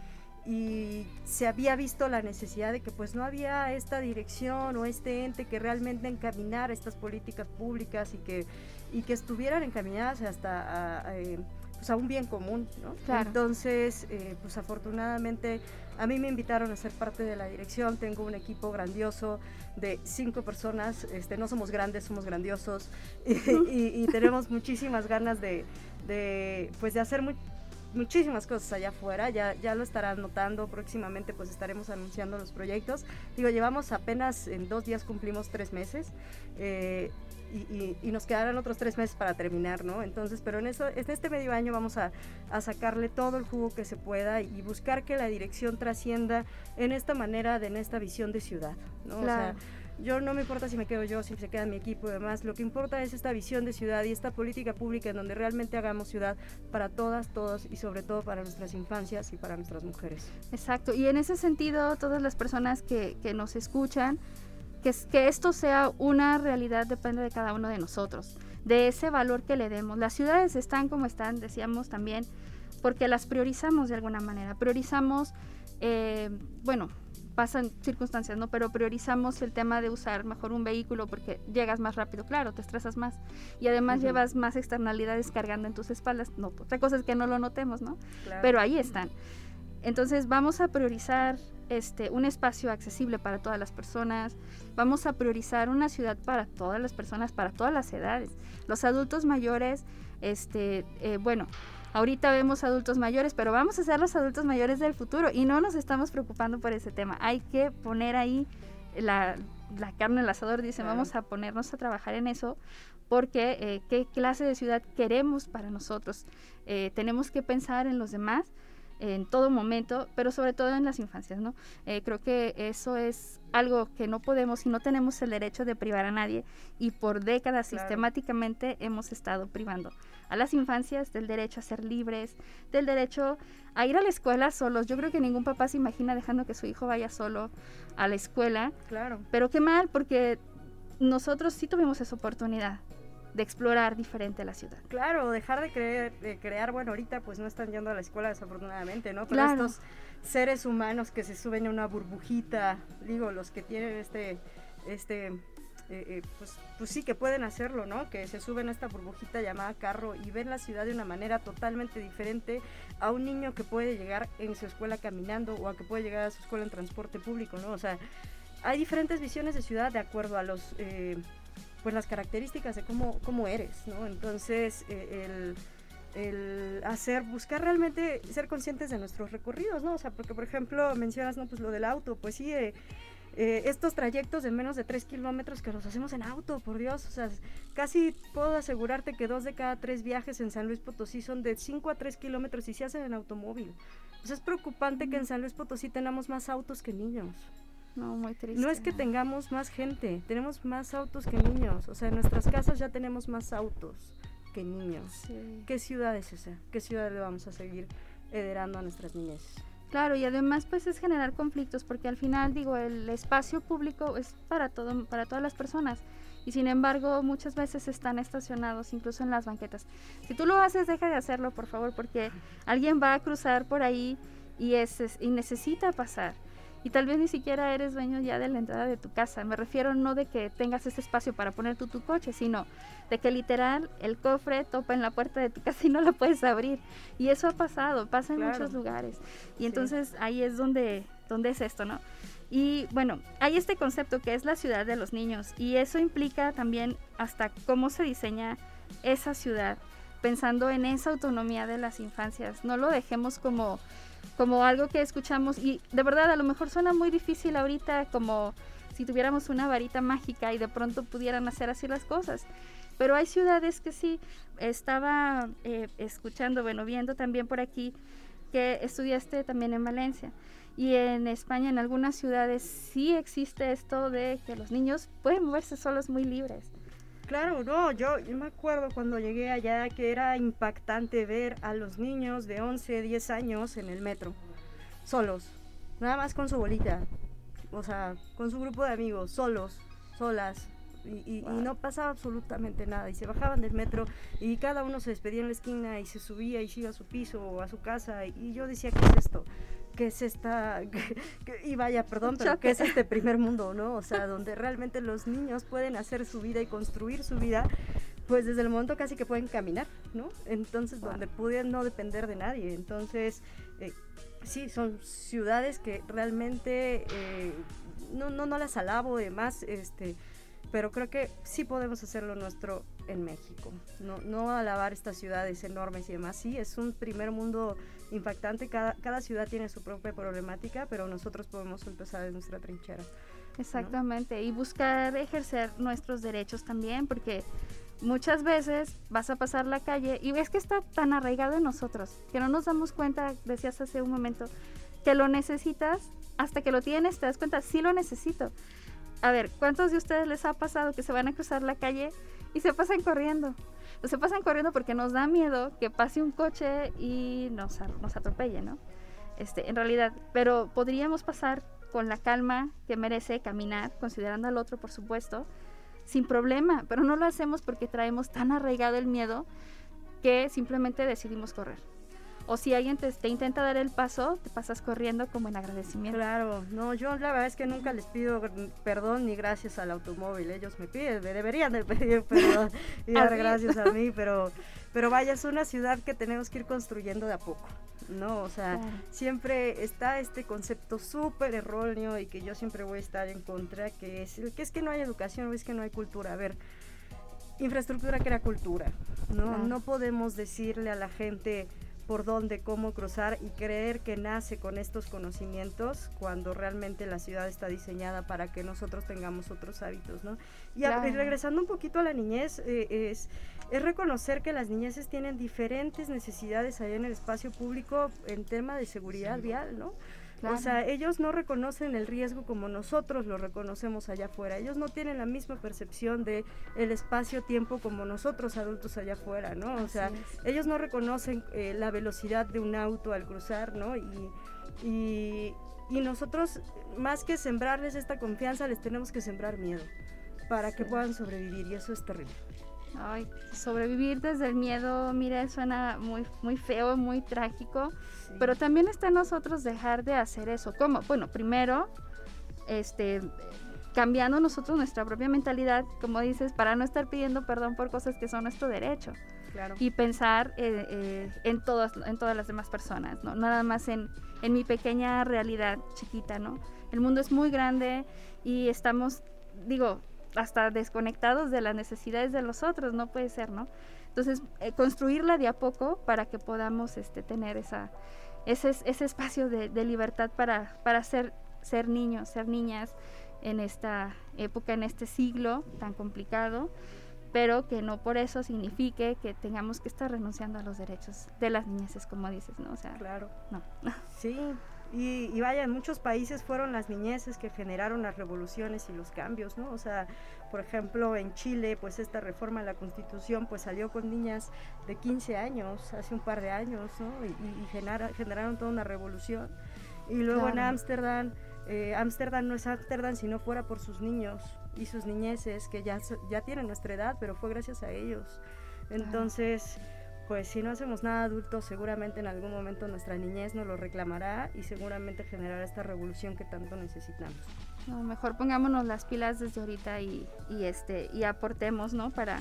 y, se había visto la necesidad de que pues no había esta dirección o este ente que realmente encaminara estas políticas públicas y que, y que estuvieran encaminadas hasta a, eh, pues a un bien común, ¿no? Entonces, eh, pues afortunadamente a mí me invitaron a ser parte de la dirección, tengo un equipo grandioso de cinco personas, este, no somos grandes, somos grandiosos. Y, tenemos muchísimas ganas de, de, pues de hacer muy, muchísimas cosas allá afuera, ya, ya lo estarán notando, próximamente pues estaremos anunciando los proyectos. Digo, llevamos apenas en dos días cumplimos tres meses. Eh, y, nos quedarán otros tres meses para terminar, ¿no? Entonces, pero en, eso, en este medio año vamos a, a sacarle todo el jugo que se pueda y buscar que la dirección trascienda en esta manera, de, en esta visión de ciudad, ¿no? O sea, yo no me importa si me quedo yo, si se queda mi equipo y demás. Lo que importa es esta visión de ciudad y esta política pública en donde realmente hagamos ciudad para todas, todos y sobre todo para nuestras infancias y para nuestras mujeres. Exacto. Y en ese sentido, todas las personas que, que nos escuchan, que, que esto sea una realidad depende de cada uno de nosotros, de ese valor que le demos. Las ciudades están como están, decíamos también, porque las priorizamos de alguna manera. Priorizamos, eh, bueno, pasan circunstancias, ¿no? Pero priorizamos el tema de usar mejor un vehículo porque llegas más rápido, claro, te estresas más. Y además llevas más externalidades cargando en tus espaldas. No, otra cosa es que no lo notemos, ¿no? Pero ahí están. Entonces vamos a priorizar este, un espacio accesible para todas las personas, vamos a priorizar una ciudad para todas las personas, para todas las edades. Los adultos mayores, este, eh, bueno, Ahorita vemos adultos mayores, pero vamos a ser los adultos mayores del futuro y no nos estamos preocupando por ese tema. Hay que poner ahí la, carne en el asador, dicen, vamos a ponernos a trabajar en eso porque eh, qué clase de ciudad queremos para nosotros. Eh, tenemos que pensar en los demás en todo momento, pero sobre todo en las infancias, ¿no? Eh, creo que eso es algo que no podemos y no tenemos el derecho de privar a nadie y por décadas sistemáticamente hemos estado privando a las infancias del derecho a ser libres, del derecho a ir a la escuela solos. Yo creo que ningún papá se imagina dejando que su hijo vaya solo a la escuela. Claro. Pero qué mal, porque nosotros sí tuvimos esa oportunidad de explorar diferente la ciudad. Claro, dejar de, creer, de crear, bueno, ahorita pues no están yendo a la escuela desafortunadamente, ¿no? Pero estos seres humanos que se suben a una burbujita, digo, los que tienen este, este, eh, eh, pues, pues sí que pueden hacerlo, ¿no? Que se suben a esta burbujita llamada carro y ven la ciudad de una manera totalmente diferente a un niño que puede llegar en su escuela caminando o a que puede llegar a su escuela en transporte público, ¿no? O sea, hay diferentes visiones de ciudad de acuerdo a los... Eh, pues las características de cómo, cómo eres, ¿no? Entonces, eh, el, hacer, buscar realmente ser conscientes de nuestros recorridos, ¿no? O sea, porque por ejemplo mencionas, ¿no? Pues lo del auto, pues sí, eh, eh, estos trayectos de menos de 3 kilómetros que los hacemos en auto, por Dios, o sea, casi puedo asegurarte que dos de cada tres viajes en San Luis Potosí son de 5 a 3 kilómetros y se hacen en automóvil. Sea, es preocupante que en San Luis Potosí tengamos más autos que niños. No, muy triste. No es que tengamos más gente, tenemos más autos que niños. O sea, en nuestras casas ya tenemos más autos que niños. ¿Qué ciudad es esa? ¿Qué ciudad le vamos a seguir heredando a nuestras niñas? Claro, y además pues es generar conflictos porque al final digo, el espacio público es para todo para todas las personas y sin embargo muchas veces están estacionados incluso en las banquetas. Si tú lo haces, deja de hacerlo, por favor, porque alguien va a cruzar por ahí y es y necesita pasar y tal vez ni siquiera eres dueño ya de la entrada de tu casa. Me refiero no de que tengas ese espacio para poner tú tu coche, sino de que literal el cofre topa en la puerta de tu casa y no la puedes abrir. Y eso ha pasado, pasa en muchos lugares. Y entonces ahí es donde, donde es esto, ¿no? Y bueno, hay este concepto que es la ciudad de los niños y eso implica también hasta cómo se diseña esa ciudad, pensando en esa autonomía de las infancias. No lo dejemos como como algo que escuchamos y de verdad a lo mejor suena muy difícil ahorita como si tuviéramos una varita mágica y de pronto pudieran hacer así las cosas. Pero hay ciudades que sí, estaba eh, escuchando, bueno, viendo también por aquí que estudiaste también en Valencia. Y en España, en algunas ciudades, sí existe esto de que los niños pueden moverse solos muy libres. Claro, no, yo, me acuerdo cuando llegué allá que era impactante ver a los niños de 11, 10 años en el metro, solos, nada más con su bolita, o sea, con su grupo de amigos, solos, solas, y, no pasaba absolutamente nada. Y se bajaban del metro y cada uno se despedía en la esquina y se subía y se iba a su piso o a su casa. Y yo decía, ¿qué es esto? Qué es esta, y vaya, perdón, pero qué es este primer mundo, ¿no? O sea, donde realmente los niños pueden hacer su vida y construir su vida, pues desde el momento casi que pueden caminar, ¿no? Entonces, donde pueden no depender de nadie. Entonces, eh, sí, son ciudades que realmente, eh, no, no, no las alabo, además, este pero creo que sí podemos hacerlo nuestro en México. No, no alabar estas ciudades enormes y demás. Sí, es un primer mundo impactante. Cada, cada ciudad tiene su propia problemática, pero nosotros podemos empezar en nuestra trinchera. Exactamente, y buscar ejercer nuestros derechos también, porque muchas veces vas a pasar la calle y ves que está tan arraigado en nosotros, que no nos damos cuenta, decías hace un momento, que lo necesitas, hasta que lo tienes, te das cuenta, sí lo necesito a ver, ¿cuántos de ustedes les ha pasado que se van a cruzar la calle y se pasan corriendo? Se pasan corriendo porque nos da miedo que pase un coche y nos, nos atropelle, ¿no? Este, en realidad, pero podríamos pasar con la calma que merece caminar, considerando al otro, por supuesto, sin problema, pero no lo hacemos porque traemos tan arraigado el miedo que simplemente decidimos correr. O si alguien te, intenta dar el paso, te pasas corriendo como en agradecimiento. Claro, no, yo la verdad es que nunca les pido perdón ni gracias al automóvil. Ellos me piden, me deberían de pedir perdón y dar gracias a mí, pero, pero vaya, es una ciudad que tenemos que ir construyendo de a poco. ¿no? O sea, siempre está este concepto súper erróneo y que yo siempre voy a estar en contra, que es, que es que no hay educación, es que no hay cultura. A ver, infraestructura crea cultura, ¿no? No podemos decirle a la gente por dónde, cómo cruzar y creer que nace con estos conocimientos cuando realmente la ciudad está diseñada para que nosotros tengamos otros hábitos, ¿no? Y, regresando un poquito a la niñez, eh, es, es reconocer que las niñeces tienen diferentes necesidades allá en el espacio público en tema de seguridad vial, ¿no? O sea, ellos no reconocen el riesgo como nosotros lo reconocemos allá afuera. Ellos no tienen la misma percepción de el espacio-tiempo como nosotros adultos allá afuera, ¿no? O sea, ellos no reconocen eh, la velocidad de un auto al cruzar, ¿no? Y, y, y, nosotros, más que sembrarles esta confianza, les tenemos que sembrar miedo para que puedan sobrevivir y eso es terrible. Ay, sobrevivir desde el miedo, mira, suena muy, muy feo, muy trágico, pero también está en nosotros dejar de hacer eso. ¿Cómo? Bueno, primero, este, cambiando nosotros nuestra propia mentalidad, como dices, para no estar pidiendo perdón por cosas que son nuestro derecho. Claro. Y pensar eh, eh, en, todas, en todas las demás personas, ¿no? Nada más en, en mi pequeña realidad chiquita, ¿no? El mundo es muy grande y estamos, digo, hasta desconectados de las necesidades de los otros, no puede ser, ¿no? Entonces, eh, construirla de a poco para que podamos este, tener esa, ese, ese espacio de, libertad para, para ser, ser niños, ser niñas en esta época, en este siglo tan complicado, pero que no por eso signifique que tengamos que estar renunciando a los derechos de las niñeces, como dices, ¿no? O sea, claro. No. Sí, y, vaya, en muchos países fueron las niñeces que generaron las revoluciones y los cambios, ¿no? O sea, por ejemplo, en Chile, pues esta reforma a la Constitución, pues salió con niñas de 15 años, hace un par de años, ¿no? Y, generaron toda una revolución. Y luego en Ámsterdam, eh, Ámsterdam no es Ámsterdam si no fuera por sus niños y sus niñeces, que ya, ya tienen nuestra edad, pero fue gracias a ellos. Entonces pues si no hacemos nada adultos, seguramente en algún momento nuestra niñez nos lo reclamará y seguramente generará esta revolución que tanto necesitamos. No, mejor pongámonos las pilas desde ahorita y, este, y aportemos, ¿no? Para,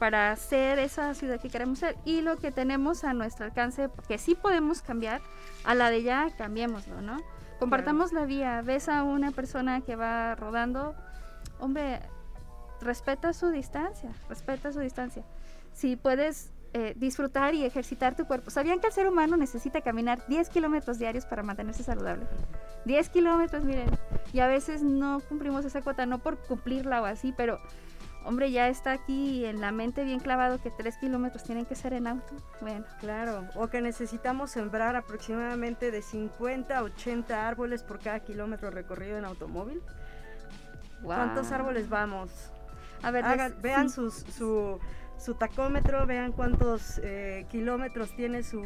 para ser esa ciudad que queremos ser y lo que tenemos a nuestro alcance, que sí podemos cambiar, a la de ya, cambiémoslo, ¿no? Compartamos la vía, ves a una persona que va rodando, hombre, respeta su distancia, respeta su distancia. Si puedes eh, disfrutar y ejercitar tu cuerpo. ¿Sabían que el ser humano necesita caminar 10 kilómetros diarios para mantenerse saludable? 10 kilómetros, miren. Y a veces no cumplimos esa cuota, no por cumplirla o así, pero hombre, ya está aquí en la mente bien clavado que 3 kilómetros tienen que ser en auto. Bueno. Claro, o que necesitamos sembrar aproximadamente de 50 a 80 árboles por cada kilómetro recorrido en automóvil. ¿Cuántos árboles vamos? A ver, vean sus, su su tacómetro, vean cuántos eh, kilómetros tiene su,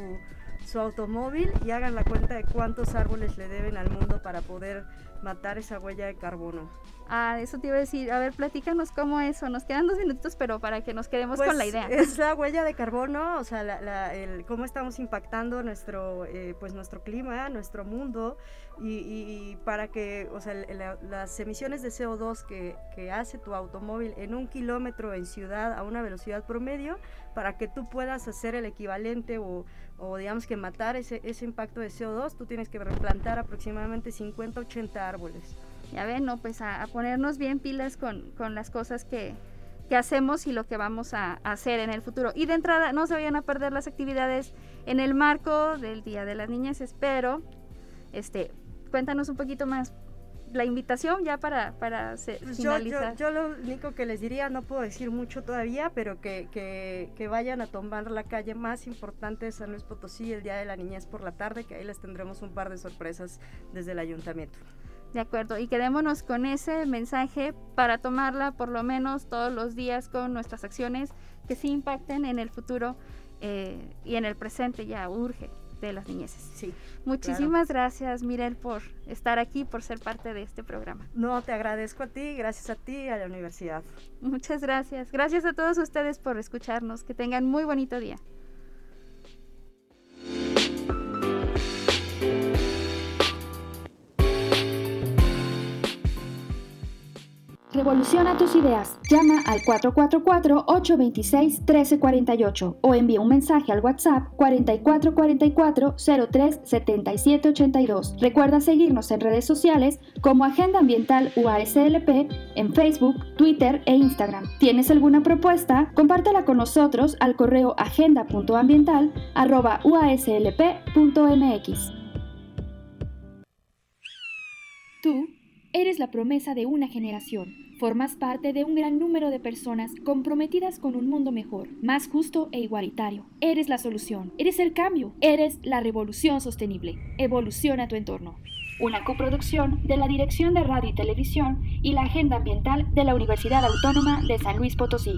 su automóvil y hagan la cuenta de cuántos árboles le deben al mundo para poder matar esa huella de carbono. Ah, eso te iba a decir. A ver, platícanos cómo eso. Nos quedan dos minutos, pero para que nos quedemos con la Pues, idea. Es la huella de carbono, o sea, la- la- el, cómo estamos impactando nuestro, eh, pues nuestro clima, nuestro mundo, y, y- y para que, o sea, la- las emisiones de CO2 que, que hace tu automóvil en un kilómetro en ciudad a una velocidad promedio, para que tú puedas hacer el equivalente o, digamos que matar ese, ese impacto de CO2, tú tienes que replantar aproximadamente 50, 80 árboles. Ya ven, no, pues a, a ponernos bien pilas con, con las cosas que, que hacemos y lo que vamos a, a hacer en el futuro. Y de entrada, no se vayan a perder las actividades en el marco del Día de las Niñas, espero. Este, cuéntanos un poquito más la invitación ya para, para se- Pues yo, yo, finalizar. yo lo único que les diría, no puedo decir mucho todavía, pero que, que, que vayan a tomar la calle más importante de San Luis Potosí el Día de la Niñez por la tarde, que ahí les tendremos un par de sorpresas desde el ayuntamiento. De acuerdo, y quedémonos con ese mensaje para tomarla por lo menos todos los días con nuestras acciones que sí impacten en el futuro eh, y en el presente ya urge de las niñeces. Sí. Muchísimas gracias, Mirel, por estar aquí, por ser parte de este programa. No, te agradezco a ti, gracias a ti y a la universidad. Muchas gracias. Gracias a todos ustedes por escucharnos. Que tengan muy bonito día. Revoluciona tus ideas. Llama al 444-826-1348 o envía un mensaje al WhatsApp 4444-037782. Recuerda seguirnos en redes sociales como Agenda Ambiental UASLP en Facebook, Twitter e Instagram. ¿Tienes alguna propuesta? Compártela con nosotros al correo agenda.ambiental.uaslp.mx. Tú eres la promesa de una generación. Formas parte de un gran número de personas comprometidas con un mundo mejor, más justo e igualitario. Eres la solución, eres el cambio, eres la revolución sostenible. Evoluciona tu entorno. Una coproducción de la Dirección de Radio y Televisión y la Agenda Ambiental de la Universidad Autónoma de San Luis Potosí.